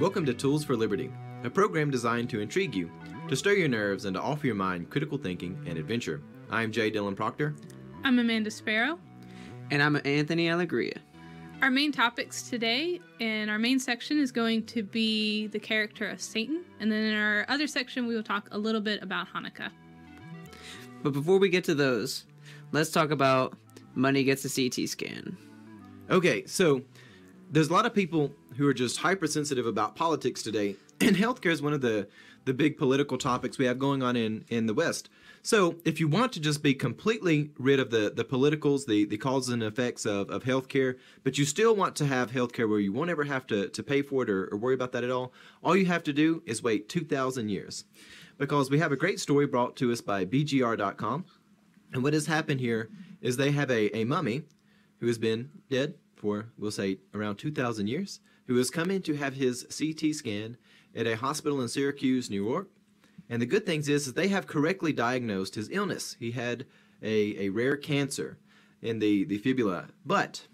Welcome to Tools for Liberty, a program designed to intrigue you, to stir your nerves, and to offer your mind critical thinking and adventure. I'm Jay Dylan Proctor. I'm Amanda Sparrow. And I'm Anthony Allegria. Our main topics today in our main section is going to be the character of Satan, and then in our other section, we will talk a little bit about Hanukkah. But before we get to those, let's talk about money gets a CT scan. Okay, so there's a lot of people who are just hypersensitive about politics today, and healthcare is one of the the big political topics we have going on in in the West. So if you want to just be completely rid of the the politicals, the the causes and effects of of healthcare, but you still want to have healthcare where you won't ever have to to pay for it or, or worry about that at all, all you have to do is wait 2,000 years, because we have a great story brought to us by BGR.com, and what has happened here is they have a a mummy who has been dead for we'll say around 2,000 years, who has come in to have his CT scan at a hospital in Syracuse, New York. And the good things is, is they have correctly diagnosed his illness. He had a, a rare cancer in the, the fibula, but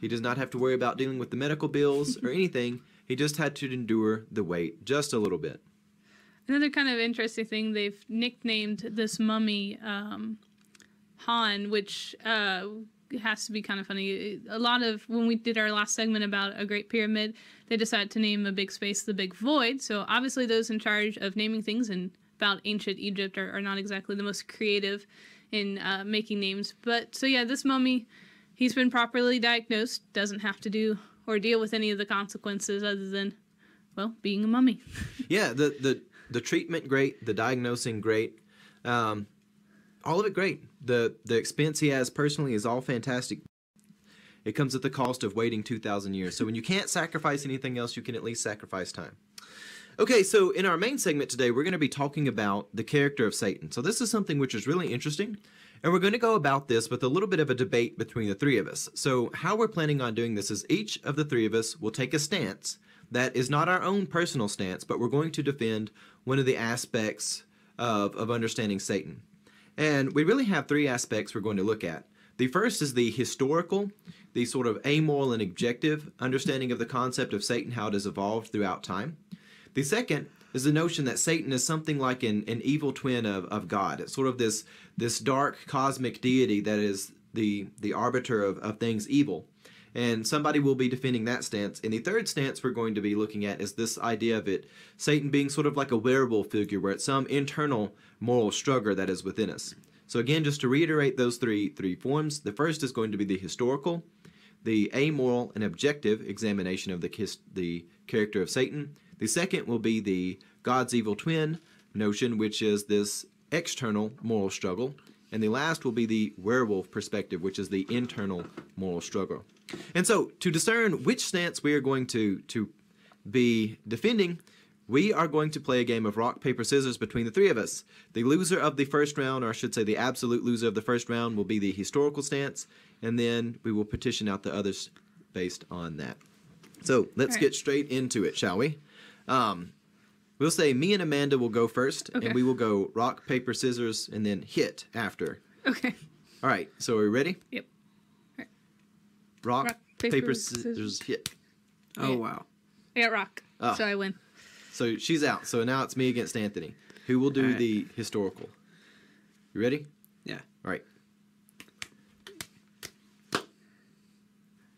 he does not have to worry about dealing with the medical bills or anything. He just had to endure the wait just a little bit. Another kind of interesting thing, they've nicknamed this mummy um, Han, which uh, has to be kind of funny. A lot of when we did our last segment about a great pyramid, they decided to name a big space the Big Void. So obviously, those in charge of naming things and about ancient Egypt are, are not exactly the most creative in uh, making names. But so yeah, this mummy, he's been properly diagnosed, doesn't have to do or deal with any of the consequences other than, well, being a mummy. yeah, the the the treatment great, the diagnosing great. Um, all of it great. The the expense he has personally is all fantastic. It comes at the cost of waiting 2,000 years. So when you can't sacrifice anything else, you can at least sacrifice time. Okay, so in our main segment today, we're going to be talking about the character of Satan. So this is something which is really interesting, and we're going to go about this with a little bit of a debate between the three of us. So how we're planning on doing this is each of the three of us will take a stance that is not our own personal stance, but we're going to defend one of the aspects of, of understanding Satan. And we really have three aspects we're going to look at. The first is the historical, the sort of amoral and objective understanding of the concept of Satan, how it has evolved throughout time. The second is the notion that Satan is something like an, an evil twin of, of God. It's sort of this this dark cosmic deity that is the the arbiter of, of things evil. And somebody will be defending that stance. And the third stance we're going to be looking at is this idea of it, Satan being sort of like a werewolf figure, where it's some internal moral struggle that is within us. So again, just to reiterate those three three forms, the first is going to be the historical, the amoral and objective examination of the the character of Satan. The second will be the God's evil twin notion, which is this external moral struggle. And the last will be the werewolf perspective, which is the internal moral struggle. And so, to discern which stance we are going to, to be defending, we are going to play a game of rock, paper, scissors between the three of us. The loser of the first round, or I should say the absolute loser of the first round, will be the historical stance, and then we will petition out the others based on that. So let's right. get straight into it, shall we? Um, we'll say me and Amanda will go first, okay. and we will go rock, paper, scissors, and then hit after. Okay. All right, so are we ready? Yep. Rock, rock paper, paper, scissors, hit. Oh, yeah. wow. I got rock, oh. so I win. So she's out. So now it's me against Anthony. Who will do right. the historical? You ready? Yeah. All right.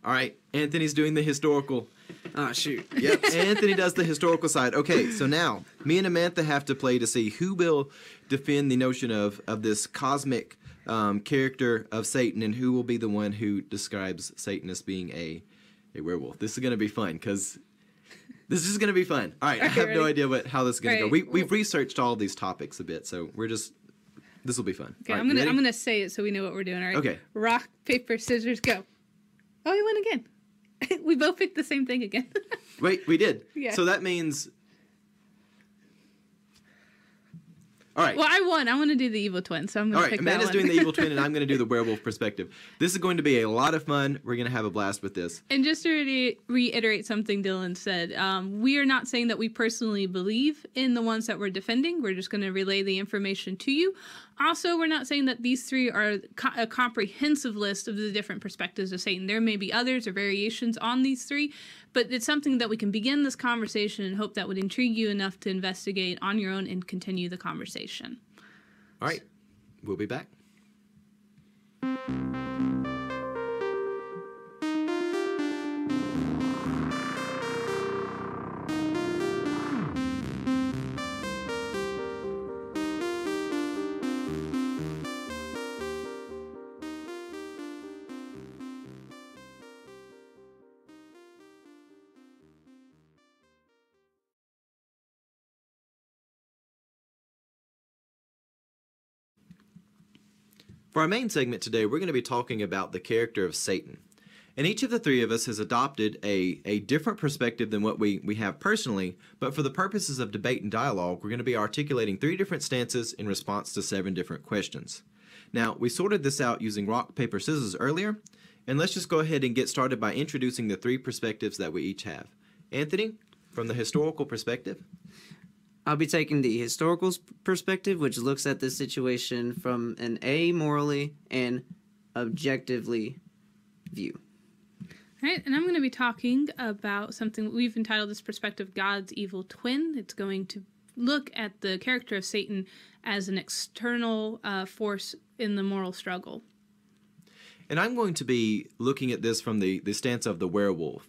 All right. Anthony's doing the historical. Oh shoot. Yep. Anthony does the historical side. Okay, so now me and Amanda have to play to see who will defend the notion of of this cosmic um, character of Satan and who will be the one who describes Satan as being a a werewolf. This is gonna be fun because this is gonna be fun. All right, I have ready? no idea what how this is gonna go. We we've researched all these topics a bit, so we're just this will be fun. Okay, right, I'm gonna I'm gonna say it so we know what we're doing. All right. Okay. Rock paper scissors go. Oh, you win again. we both picked the same thing again. Wait, we did. Yeah. So that means All right. Well, I won. I want to do the evil twin, so I'm going to pick Amanda's that one. doing the evil twin, and I'm going to do the werewolf perspective. This is going to be a lot of fun. We're going to have a blast with this. And just to re- reiterate something Dylan said, um, we are not saying that we personally believe in the ones that we're defending. We're just going to relay the information to you. Also, we're not saying that these three are co- a comprehensive list of the different perspectives of Satan. There may be others or variations on these three, but it's something that we can begin this conversation and hope that would intrigue you enough to investigate on your own and continue the conversation. All right, we'll be back. For our main segment today, we're going to be talking about the character of Satan. And each of the three of us has adopted a, a different perspective than what we, we have personally, but for the purposes of debate and dialogue, we're going to be articulating three different stances in response to seven different questions. Now, we sorted this out using rock, paper, scissors earlier, and let's just go ahead and get started by introducing the three perspectives that we each have. Anthony, from the historical perspective, I'll be taking the historical perspective, which looks at this situation from an amorally and objectively view. All right, and I'm going to be talking about something we've entitled this perspective God's evil twin. It's going to look at the character of Satan as an external uh, force in the moral struggle. And I'm going to be looking at this from the, the stance of the werewolf,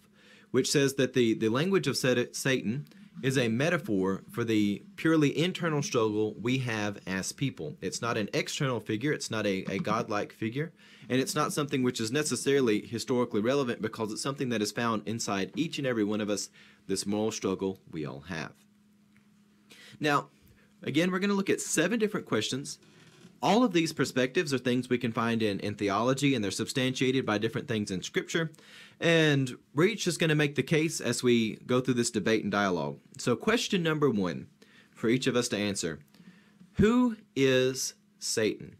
which says that the, the language of Satan is a metaphor for the purely internal struggle we have as people. It's not an external figure, it's not a, a godlike figure, and it's not something which is necessarily historically relevant because it's something that is found inside each and every one of us, this moral struggle we all have. Now, again, we're going to look at seven different questions all of these perspectives are things we can find in, in theology and they're substantiated by different things in scripture. And we're each just going to make the case as we go through this debate and dialogue. So question number one for each of us to answer. Who is satan?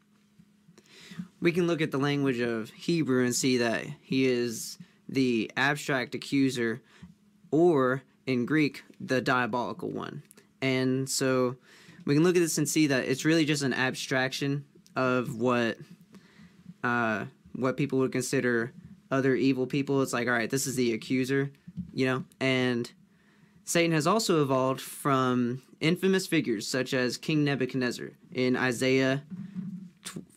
We can look at the language of Hebrew and see that he is the abstract accuser, or in Greek, the diabolical one. And so we can look at this and see that it's really just an abstraction of what uh, what people would consider other evil people. It's like, all right, this is the accuser, you know, and Satan has also evolved from infamous figures such as King Nebuchadnezzar in Isaiah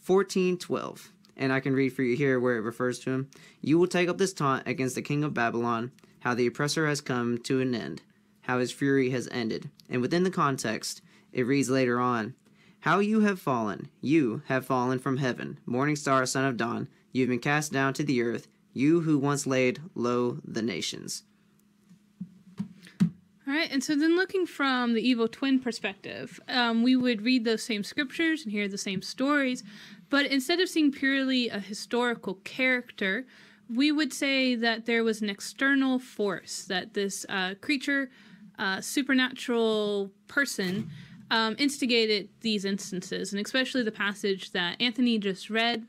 14:12. And I can read for you here where it refers to him. You will take up this taunt against the king of Babylon, how the oppressor has come to an end, how his fury has ended. And within the context, it reads later on, How you have fallen, you have fallen from heaven, morning star, son of dawn, you have been cast down to the earth, you who once laid low the nations. All right, and so then looking from the evil twin perspective, um, we would read those same scriptures and hear the same stories, but instead of seeing purely a historical character, we would say that there was an external force, that this uh, creature, uh, supernatural person, um, instigated these instances, and especially the passage that Anthony just read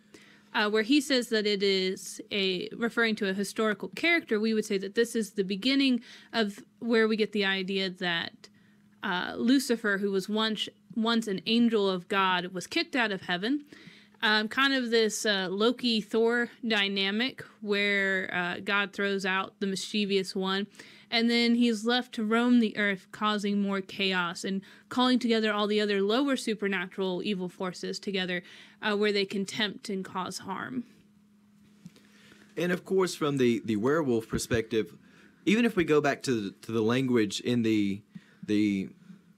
uh, where he says that it is a referring to a historical character, we would say that this is the beginning of where we get the idea that uh, Lucifer, who was once once an angel of God, was kicked out of heaven. Um, kind of this uh, Loki Thor dynamic where uh, God throws out the mischievous one, and then he's left to roam the earth, causing more chaos and calling together all the other lower supernatural evil forces together, uh, where they can tempt and cause harm. And of course, from the, the werewolf perspective, even if we go back to the, to the language in the the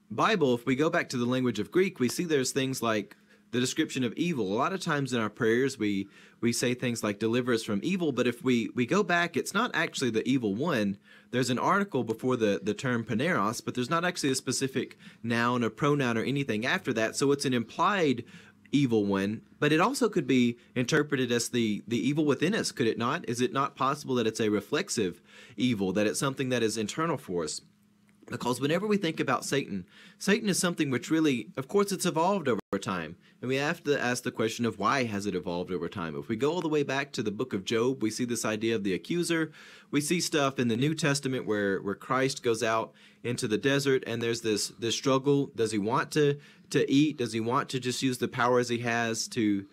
Bible, if we go back to the language of Greek, we see there's things like the description of evil. A lot of times in our prayers, we we say things like "deliver us from evil," but if we we go back, it's not actually the evil one. There's an article before the the term poneros, but there's not actually a specific noun or pronoun or anything after that. So it's an implied evil one, but it also could be interpreted as the the evil within us, could it not? Is it not possible that it's a reflexive evil, that it's something that is internal for us? Because whenever we think about Satan, Satan is something which really, of course, it's evolved over time. And we have to ask the question of why has it evolved over time? If we go all the way back to the book of Job, we see this idea of the accuser. We see stuff in the New Testament where, where Christ goes out into the desert and there's this this struggle. Does he want to to eat? Does he want to just use the powers he has to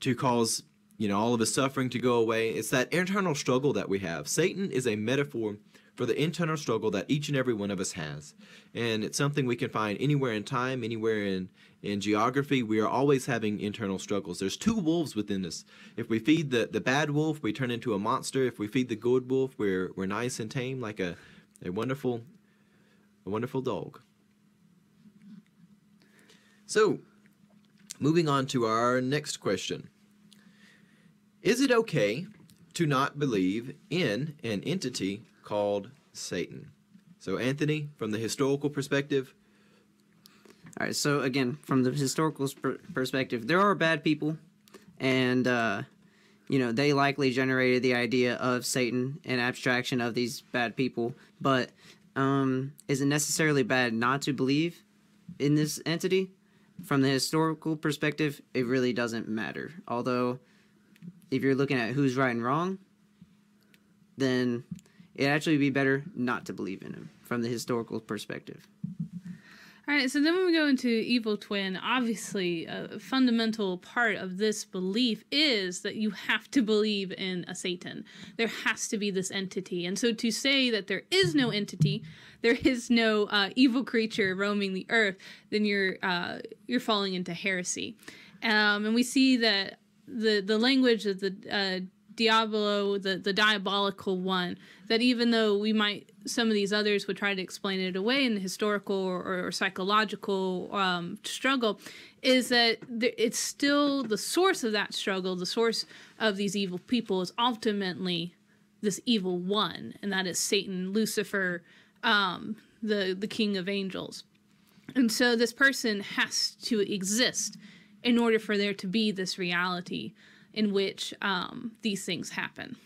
to cause you know all of his suffering to go away? It's that internal struggle that we have. Satan is a metaphor for the internal struggle that each and every one of us has. And it's something we can find anywhere in time, anywhere in, in geography. We are always having internal struggles. There's two wolves within us. If we feed the, the bad wolf, we turn into a monster. If we feed the good wolf, we're, we're nice and tame, like a, a wonderful a wonderful dog. So, moving on to our next question. Is it okay to not believe in an entity called Satan? So, Anthony, from the historical perspective, All right. So again, from the historical sp- perspective, there are bad people, and uh, you know they likely generated the idea of Satan, an abstraction of these bad people. But um, is it necessarily bad not to believe in this entity? From the historical perspective, it really doesn't matter. Although, if you're looking at who's right and wrong, then it'd actually be better not to believe in him from the historical perspective. All right, so then when we go into evil twin, obviously a fundamental part of this belief is that you have to believe in a Satan. There has to be this entity. And so to say that there is no entity, there is no uh, evil creature roaming the earth, then you're uh, you're falling into heresy. Um, and we see that the the language of the uh, Diablo, the, the diabolical one, that even though we might, some of these others would try to explain it away in the historical or, or psychological um, struggle, is that th- it's still the source of that struggle, the source of these evil people is ultimately this evil one, and that is Satan, Lucifer, um, the, the king of angels. And so this person has to exist in order for there to be this reality in which um, these things happen.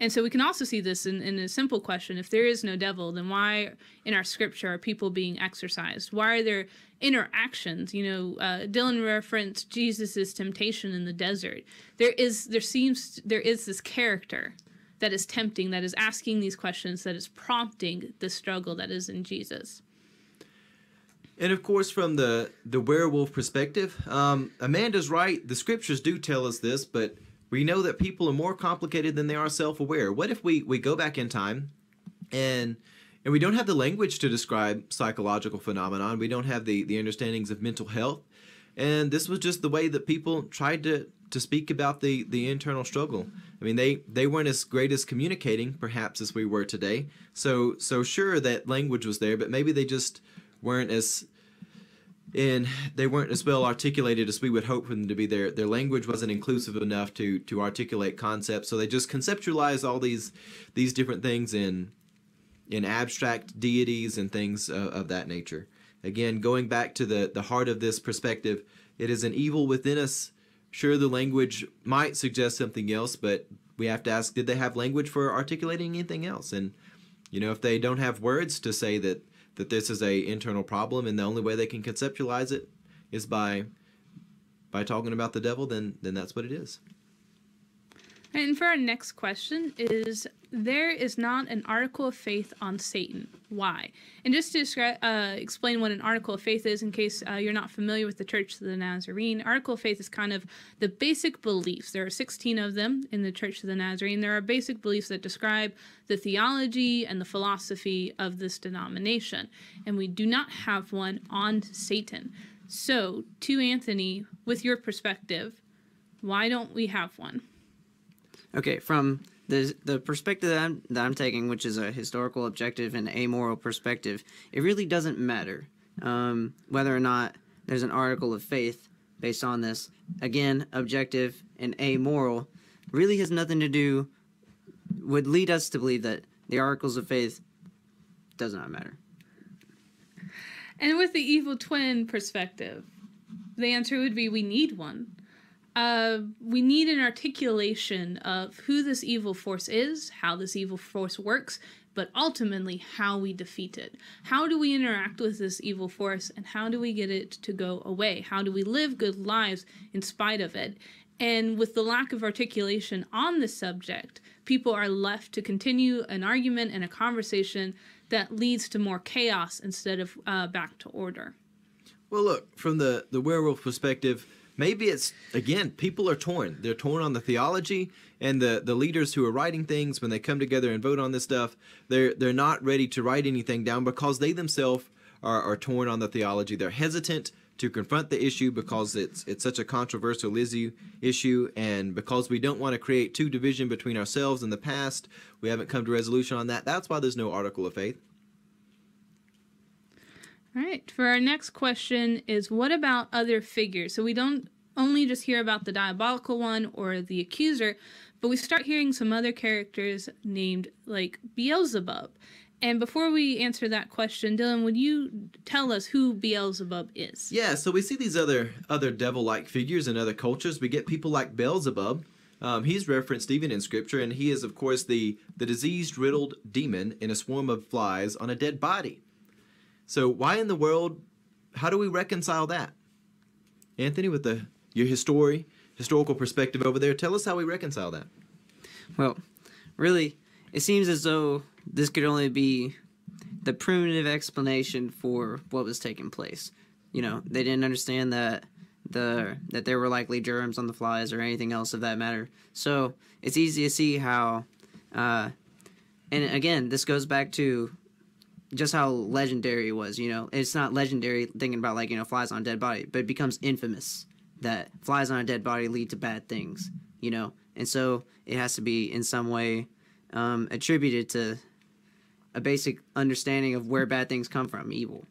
And so we can also see this in, in a simple question. If there is no devil, then why in our scripture are people being exorcised? Why are there interactions? You know, uh, Dylan referenced Jesus' temptation in the desert. There is, there seems, there is this character that is tempting, that is asking these questions, that is prompting the struggle that is in Jesus. And of course, from the the werewolf perspective, um, Amanda's right. The scriptures do tell us this, but we know that people are more complicated than they are self-aware. What if we we go back in time, and and we don't have the language to describe psychological phenomenon. We don't have the the understandings of mental health, and this was just the way that people tried to to speak about the the internal struggle. I mean, they they weren't as great as communicating, perhaps, as we were today. So so sure that language was there, but maybe they just weren't as and they weren't as well articulated as we would hope for them to be. Their their language wasn't inclusive enough to to articulate concepts, so they just conceptualized all these these different things in in abstract deities and things uh, of that nature. Again, going back to the the heart of this perspective, it is an evil within us. Sure, the language might suggest something else, but we have to ask: Did they have language for articulating anything else? And you know, if they don't have words to say that that this is a internal problem and the only way they can conceptualize it is by by talking about the devil then then that's what it is And for our next question is there is not an article of faith on Satan. Why? And just to describe, uh, explain what an article of faith is, in case uh, you're not familiar with the Church of the Nazarene, article of faith is kind of the basic beliefs. There are 16 of them in the Church of the Nazarene. There are basic beliefs that describe the theology and the philosophy of this denomination. And we do not have one on Satan. So, to Anthony, with your perspective, why don't we have one? Okay, from the the perspective that I'm that I'm taking, which is a historical, objective, and amoral perspective, it really doesn't matter um, whether or not there's an article of faith based on this. Again, objective and amoral really has nothing to do. Would lead us to believe that the articles of faith does not matter. And with the evil twin perspective, the answer would be we need one. Uh, we need an articulation of who this evil force is, how this evil force works, but ultimately how we defeat it. How do we interact with this evil force and how do we get it to go away? How do we live good lives in spite of it? And with the lack of articulation on this subject, people are left to continue an argument and a conversation that leads to more chaos instead of uh, back to order. Well, look, from the, the werewolf perspective, maybe it's, again, people are torn. They're torn on the theology, and the, the leaders who are writing things, when they come together and vote on this stuff, they're, they're not ready to write anything down because they themselves are, are torn on the theology. They're hesitant to confront the issue because it's it's such a controversial issue, and because we don't want to create two division between ourselves and the past, we haven't come to resolution on that. That's why there's no article of faith. All right. For our next question is what about other figures? So we don't only just hear about the diabolical one or the accuser, but we start hearing some other characters named like Beelzebub. And before we answer that question, Dylan, would you tell us who Beelzebub is? Yeah, so we see these other other devil-like figures in other cultures. We get people like Beelzebub. Um, he's referenced even in scripture, and he is, of course, the the disease-riddled demon in a swarm of flies on a dead body. So why in the world? How do we reconcile that, Anthony? With the your history historical perspective over there, tell us how we reconcile that. Well, really, it seems as though this could only be the primitive explanation for what was taking place. You know, they didn't understand that the that there were likely germs on the flies or anything else of that matter. So it's easy to see how, uh, and again, this goes back to just how legendary it was. You know, it's not legendary thinking about like you know flies on a dead body, but it becomes infamous that flies on a dead body lead to bad things. You know, and so it has to be in some way um, attributed to a basic understanding of where bad things come from, evil.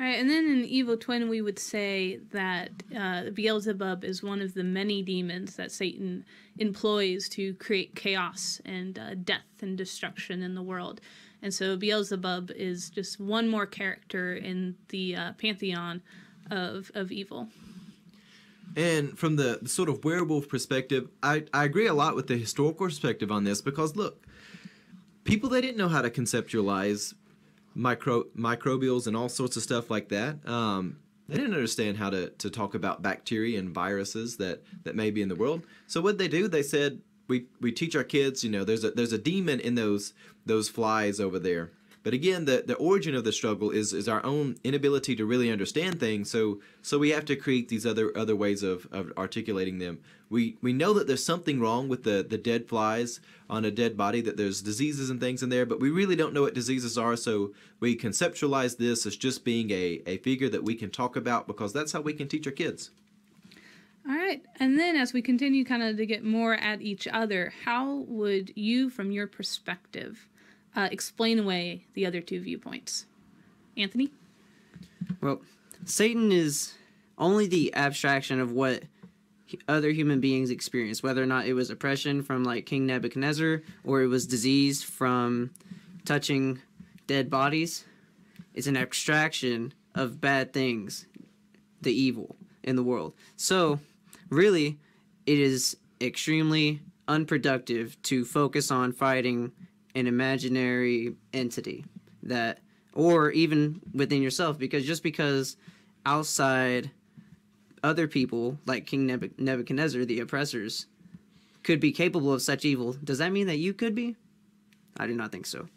All right, and then in Evil Twin, we would say that uh, Beelzebub is one of the many demons that Satan employs to create chaos and uh, death and destruction in the world. And so Beelzebub is just one more character in the uh, pantheon of, of evil. And from the, sort of werewolf perspective, I, I agree a lot with the historical perspective on this because look, people they didn't know how to conceptualize micro microbials and all sorts of stuff like that. Um, they didn't understand how to, to talk about bacteria and viruses that, that may be in the world. So what they do? They said we, we teach our kids, you know, there's a there's a demon in those those flies over there. But again, the, the origin of the struggle is, is our own inability to really understand things. So so we have to create these other other ways of, of articulating them. We we know that there's something wrong with the, the dead flies on a dead body, that there's diseases and things in there, but we really don't know what diseases are. So we conceptualize this as just being a, a figure that we can talk about because that's how we can teach our kids. All right. And then as we continue kind of to get more at each other, how would you, from your perspective, uh, explain away the other two viewpoints. Anthony? Well, Satan is only the abstraction of what other human beings experience, whether or not it was oppression from like King Nebuchadnezzar or it was disease from touching dead bodies. It's an abstraction of bad things, the evil in the world. So, really, it is extremely unproductive to focus on fighting an imaginary entity that or even within yourself because just because outside other people like king nebuchadnezzar the oppressors could be capable of such evil does that mean that you could be? I do not think so.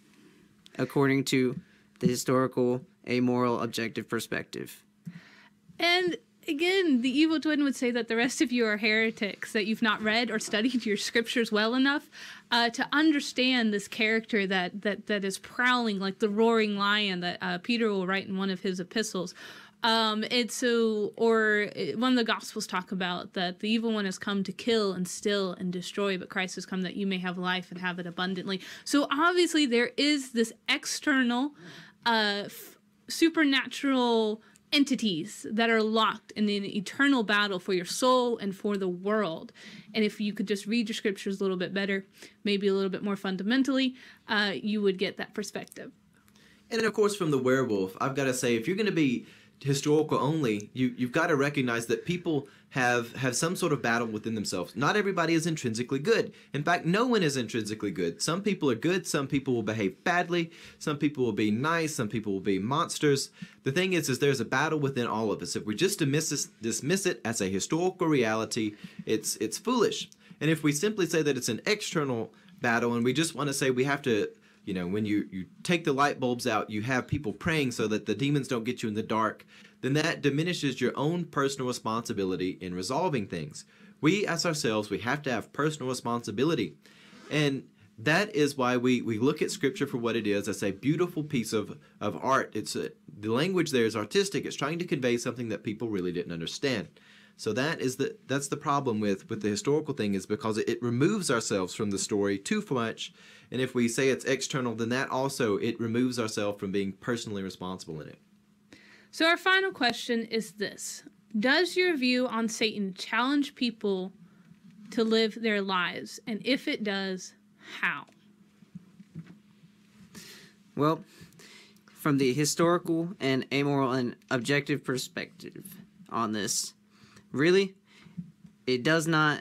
According to the historical amoral objective perspective. And again, the evil twin would say that the rest of you are heretics, that you've not read or studied your scriptures well enough uh, to understand this character that, that, that is prowling like the roaring lion that uh, Peter will write in one of his epistles. Um, it's so, or uh, one of the Gospels talk about that the evil one has come to kill and steal and destroy, but Christ has come that you may have life and have it abundantly. So obviously, there is this external, uh, f- supernatural entities that are locked in an eternal battle for your soul and for the world. And if you could just read your scriptures a little bit better, maybe a little bit more fundamentally, uh, you would get that perspective. And of course, from the werewolf, I've got to say, if you're going to be historical only, you you've got to recognize that people have have some sort of battle within themselves. Not everybody is intrinsically good. In fact, no one is intrinsically good. Some people are good, some people will behave badly, some people will be nice, some people will be monsters. The thing is is there's a battle within all of us. If we just dismiss this, dismiss it as a historical reality, it's it's foolish. And if we simply say that it's an external battle and we just want to say we have to you know when you you take the light bulbs out you have people praying so that the demons don't get you in the dark then that diminishes your own personal responsibility in resolving things we as ourselves we have to have personal responsibility and that is why we, we look at scripture for what it is. It's a beautiful piece of, of art. It's a, the language there is artistic. It's trying to convey something that people really didn't understand. So that is the that's the problem with with the historical thing is because it, it removes ourselves from the story too much and if we say it's external, then that also it removes ourselves from being personally responsible in it. So our final question is this: Does your view on Satan challenge people to live their lives, and if it does, how? Well, from the historical and amoral and objective perspective on this, really, it does not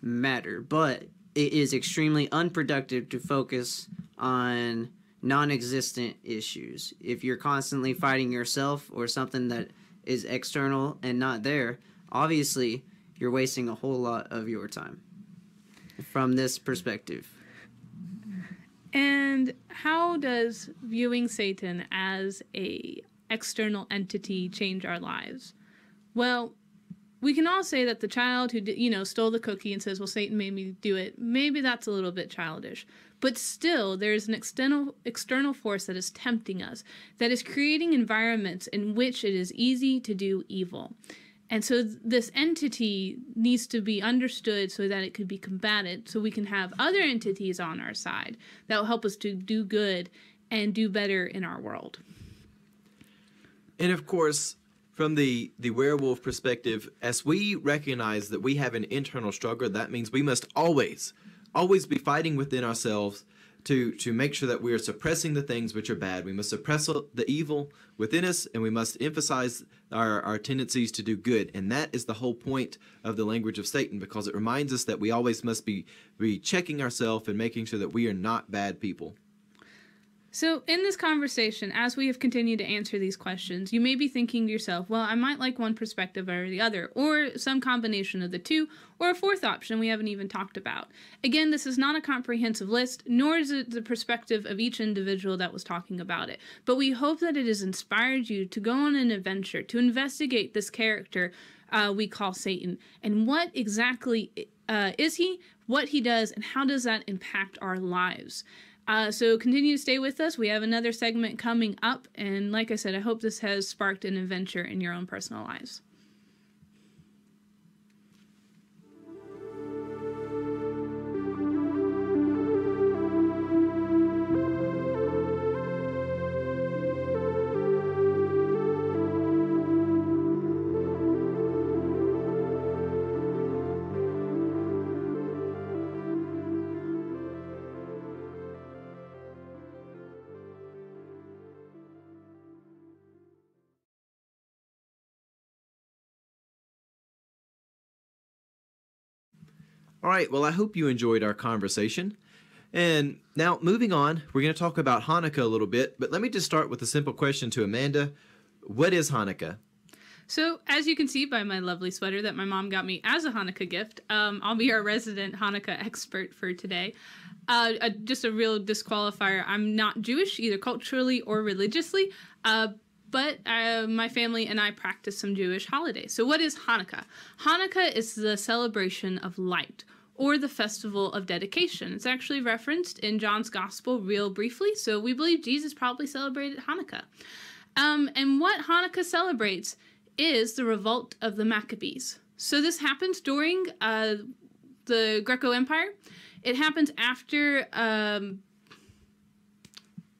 matter. But it is extremely unproductive to focus on non-existent issues. If you're constantly fighting yourself or something that is external and not there, obviously you're wasting a whole lot of your time from this perspective. And how does viewing Satan as a external entity change our lives? Well, we can all say that the child who you know stole the cookie and says well satan made me do it maybe that's a little bit childish. But still there's an external external force that is tempting us that is creating environments in which it is easy to do evil. And so this entity needs to be understood so that it could be combated so we can have other entities on our side that will help us to do good and do better in our world. And of course from the the werewolf perspective as we recognize that we have an internal struggle that means we must always always be fighting within ourselves to to make sure that we are suppressing the things which are bad. We must suppress the evil within us and we must emphasize our our tendencies to do good. And that is the whole point of the language of satan because it reminds us that we always must be be checking ourselves and making sure that we are not bad people so, in this conversation, as we have continued to answer these questions, you may be thinking to yourself, well, I might like one perspective or the other, or some combination of the two, or a fourth option we haven't even talked about. Again, this is not a comprehensive list, nor is it the perspective of each individual that was talking about it. But we hope that it has inspired you to go on an adventure, to investigate this character uh, we call Satan, and what exactly uh, is he, what he does, and how does that impact our lives. Uh, so continue to stay with us. We have another segment coming up. And like I said, I hope this has sparked an adventure in your own personal lives. All right, well, I hope you enjoyed our conversation. And now, moving on, we're going to talk about Hanukkah a little bit, but let me just start with a simple question to Amanda What is Hanukkah? So, as you can see by my lovely sweater that my mom got me as a Hanukkah gift, um, I'll be our resident Hanukkah expert for today. Uh, just a real disqualifier I'm not Jewish, either culturally or religiously, uh, but uh, my family and I practice some Jewish holidays. So, what is Hanukkah? Hanukkah is the celebration of light or the festival of dedication. It's actually referenced in John's Gospel real briefly, so we believe Jesus probably celebrated Hanukkah. Um, and what Hanukkah celebrates is the revolt of the Maccabees. So this happens during uh, the Greco Empire. It happens after um,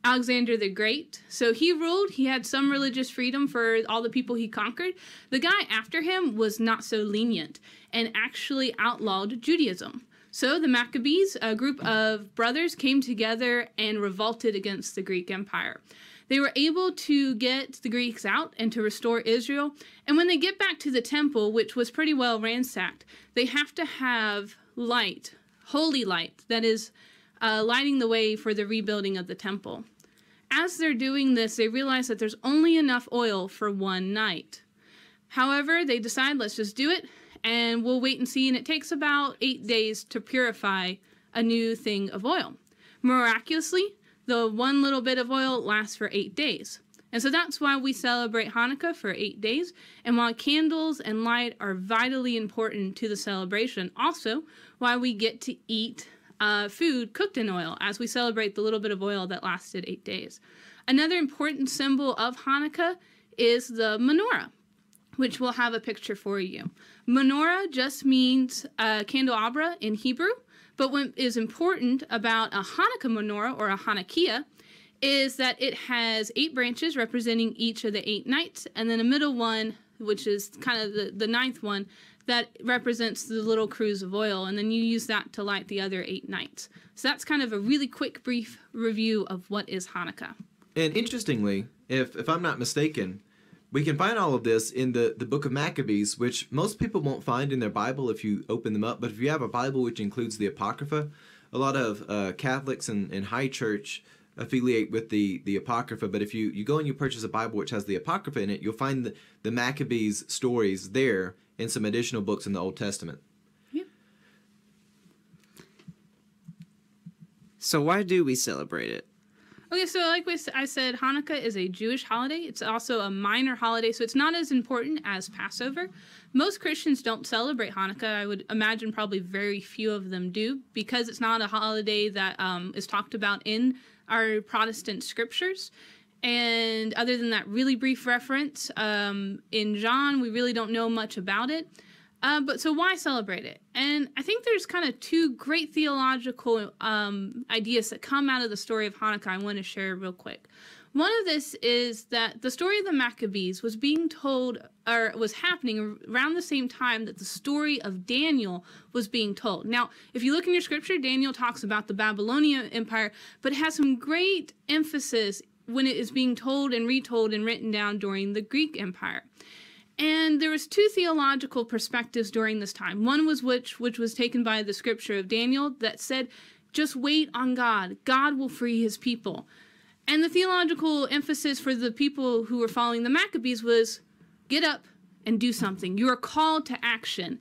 Alexander the Great. So he ruled, he had some religious freedom for all the people he conquered. The guy after him was not so lenient and actually outlawed Judaism. So the Maccabees, a group of brothers, came together and revolted against the Greek Empire. They were able to get the Greeks out and to restore Israel. And when they get back to the temple, which was pretty well ransacked, they have to have light, holy light, that is uh, lighting the way for the rebuilding of the temple. As they're doing this, they realize that there's only enough oil for one night. However, they decide, let's just do it and we'll wait and see. And it takes about eight days to purify a new thing of oil. Miraculously, the one little bit of oil lasts for eight days. And so that's why we celebrate Hanukkah for eight days. And while candles and light are vitally important to the celebration, also why we get to eat uh, food cooked in oil as we celebrate the little bit of oil that lasted eight days. Another important symbol of Hanukkah is the menorah, which we'll have a picture for you. Menorah just means uh, candelabra in Hebrew, but what is important about a Hanukkah menorah or a Hanukkiah is that it has eight branches representing each of the eight nights, and then a middle one, which is kind of the, the ninth one, that represents the little cruse of oil, and then you use that to light the other eight nights. So that's kind of a really quick, brief review of what is Hanukkah. And interestingly, if if I'm not mistaken, we can find all of this in the, the book of Maccabees, which most people won't find in their Bible if you open them up. But if you have a Bible which includes the Apocrypha, a lot of uh, Catholics and, and high church affiliate with the, the Apocrypha. But if you, you go and you purchase a Bible which has the Apocrypha in it, you'll find the, the Maccabees stories there in some additional books in the Old Testament. So why do we celebrate it? Okay, so like we, s- I said, Hanukkah is a Jewish holiday. It's also a minor holiday, so it's not as important as Passover. Most Christians don't celebrate Hanukkah. I would imagine probably very few of them do because it's not a holiday that um, is talked about in our Protestant scriptures. And other than that really brief reference um, in John, we really don't know much about it. Uh, but so why celebrate it? And I think there's kind of two great theological um, ideas that come out of the story of Hanukkah I want to share real quick. One of this is that the story of the Maccabees was being told or was happening around the same time that the story of Daniel was being told. Now, if you look in your scripture, Daniel talks about the Babylonian Empire, but it has some great emphasis when it is being told and retold and written down during the Greek Empire. And there was two theological perspectives during this time. One was which which was taken by the scripture of Daniel that said, just wait on God. God will free his people. And the theological emphasis for the people who were following the Maccabees was get up and do something. You are called to action.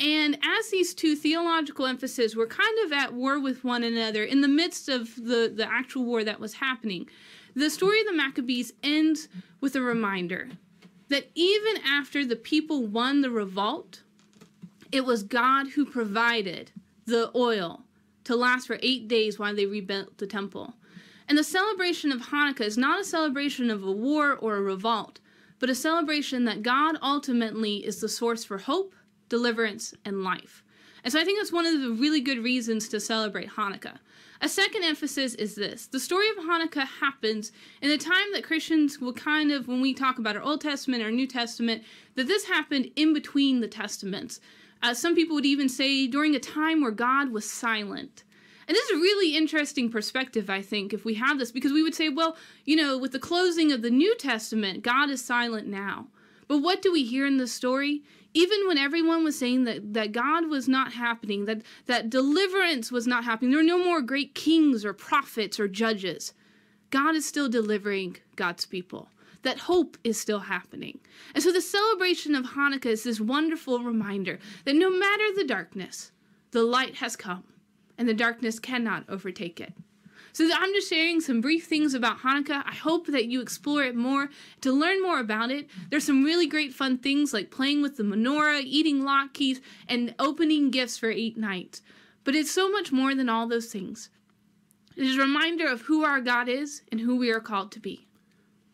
And as these two theological emphases were kind of at war with one another in the midst of the, the actual war that was happening, the story of the Maccabees ends with a reminder that even after the people won the revolt, it was God who provided the oil to last for eight days while they rebuilt the temple. And the celebration of Hanukkah is not a celebration of a war or a revolt, but a celebration that God ultimately is the source for hope, deliverance, and life. And so I think that's one of the really good reasons to celebrate Hanukkah. A second emphasis is this the story of Hanukkah happens in the time that Christians will kind of, when we talk about our Old Testament or New Testament, that this happened in between the Testaments. Uh, some people would even say during a time where God was silent. And this is a really interesting perspective, I think, if we have this, because we would say, well, you know, with the closing of the New Testament, God is silent now. But what do we hear in the story? Even when everyone was saying that, that God was not happening, that, that deliverance was not happening, there were no more great kings or prophets or judges, God is still delivering God's people. That hope is still happening. And so the celebration of Hanukkah is this wonderful reminder that no matter the darkness, the light has come and the darkness cannot overtake it. So I'm just sharing some brief things about Hanukkah. I hope that you explore it more. To learn more about it, there's some really great fun things like playing with the menorah, eating latkes, and opening gifts for eight nights. But it's so much more than all those things. It is a reminder of who our God is and who we are called to be.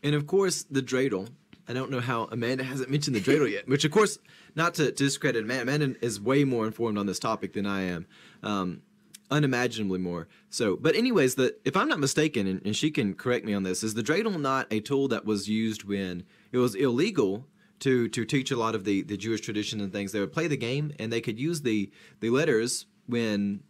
And of course, the dreidel. I don't know how Amanda hasn't mentioned the dreidel yet, which, of course, not to, discredit Amanda, Amanda is way more informed on this topic than I am. Um, unimaginably more. So, but anyways, the if I'm not mistaken, and, and she can correct me on this, is the dreidel not a tool that was used when it was illegal to to teach a lot of the the Jewish tradition and things? They would play the game, and they could use the the letters when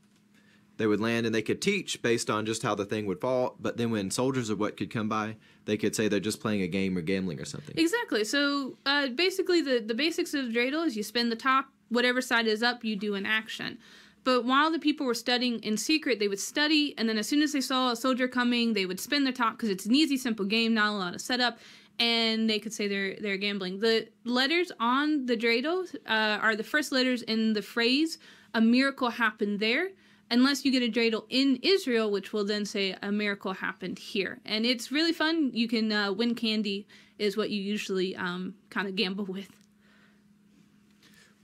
they would land and they could teach based on just how the thing would fall. But then when soldiers or what could come by, they could say they're just playing a game or gambling or something. Exactly. So uh, basically, the, the basics of dreidel is you spin the top, whatever side is up, you do an action. But while the people were studying in secret, they would study, and then as soon as they saw a soldier coming, they would spin their top because it's an easy, simple game, not a lot of setup, and they could say they're they're gambling. The letters on the dreidel uh, are the first letters in the phrase "a miracle happened there." Unless you get a dreidel in Israel, which will then say a miracle happened here, and it's really fun. You can uh, win candy, is what you usually um, kind of gamble with.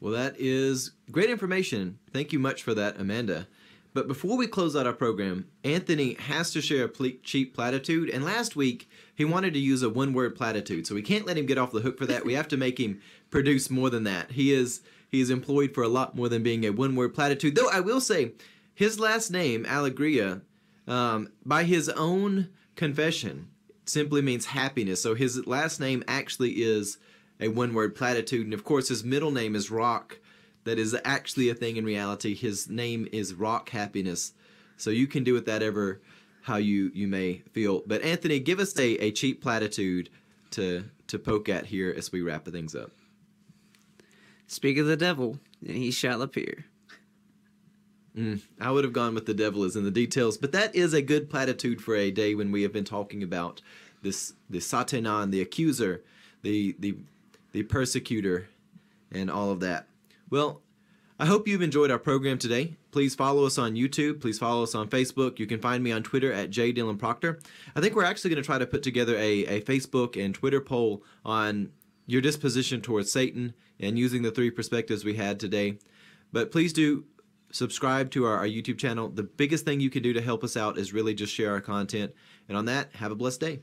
Well, that is great information. Thank you much for that, Amanda. But before we close out our program, Anthony has to share a cheap platitude. And last week, he wanted to use a one word platitude. So we can't let him get off the hook for that. We have to make him produce more than that. He is he is employed for a lot more than being a one word platitude. Though I will say, his last name, Allegria, um, by his own confession, simply means happiness. So his last name actually is a one word platitude. And of course, his middle name is Rock. That is actually a thing in reality. His name is Rock Happiness. So you can do with that ever how you, you may feel. But Anthony, give us a, a cheap platitude to to poke at here as we wrap things up. Speak of the devil, and he shall appear. Mm, I would have gone with the devil is in the details, but that is a good platitude for a day when we have been talking about this the Satanan, the accuser, the the the persecutor, and all of that. Well, I hope you've enjoyed our program today. Please follow us on YouTube. Please follow us on Facebook. You can find me on Twitter at J. Dylan Proctor. I think we're actually going to try to put together a, a Facebook and Twitter poll on your disposition towards Satan and using the three perspectives we had today. But please do subscribe to our, our YouTube channel. The biggest thing you can do to help us out is really just share our content. And on that, have a blessed day.